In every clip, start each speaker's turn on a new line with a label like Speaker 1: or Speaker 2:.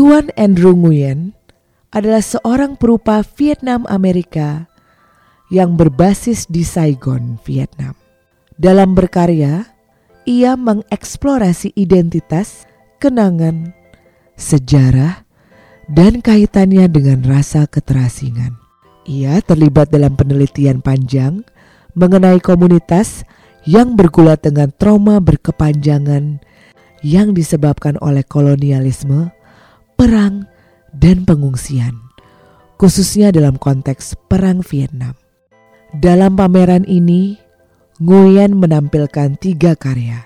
Speaker 1: Tuan Andrew Nguyen adalah seorang perupa Vietnam Amerika yang berbasis di Saigon, Vietnam. Dalam berkarya, ia mengeksplorasi identitas, kenangan, sejarah, dan kaitannya dengan rasa keterasingan. Ia terlibat dalam penelitian panjang mengenai komunitas yang bergulat dengan trauma berkepanjangan yang disebabkan oleh kolonialisme, perang, dan pengungsian, khususnya dalam konteks Perang Vietnam. Dalam pameran ini, Nguyen menampilkan tiga karya.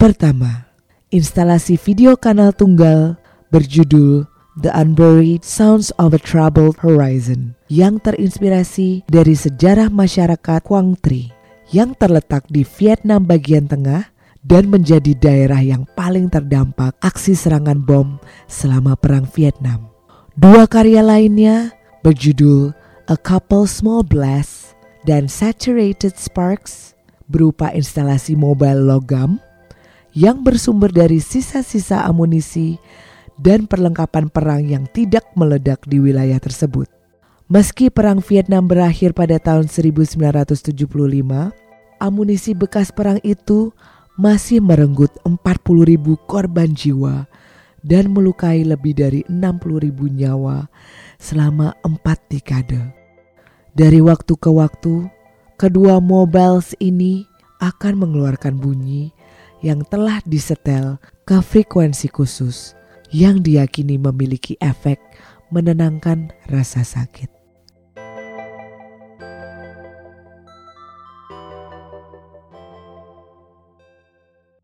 Speaker 1: Pertama, instalasi video kanal tunggal berjudul The Unburied Sounds of a Troubled Horizon yang terinspirasi dari sejarah masyarakat Quang Tri yang terletak di Vietnam bagian tengah dan menjadi daerah yang paling terdampak aksi serangan bom selama Perang Vietnam. Dua karya lainnya berjudul A Couple Small Blasts dan Saturated Sparks berupa instalasi mobile logam yang bersumber dari sisa-sisa amunisi dan perlengkapan perang yang tidak meledak di wilayah tersebut. Meski perang Vietnam berakhir pada tahun 1975, amunisi bekas perang itu masih merenggut 40 ribu korban jiwa dan melukai lebih dari 60 ribu nyawa selama empat dekade. Dari waktu ke waktu, kedua mobiles ini akan mengeluarkan bunyi yang telah disetel ke frekuensi khusus yang diyakini memiliki efek menenangkan rasa sakit.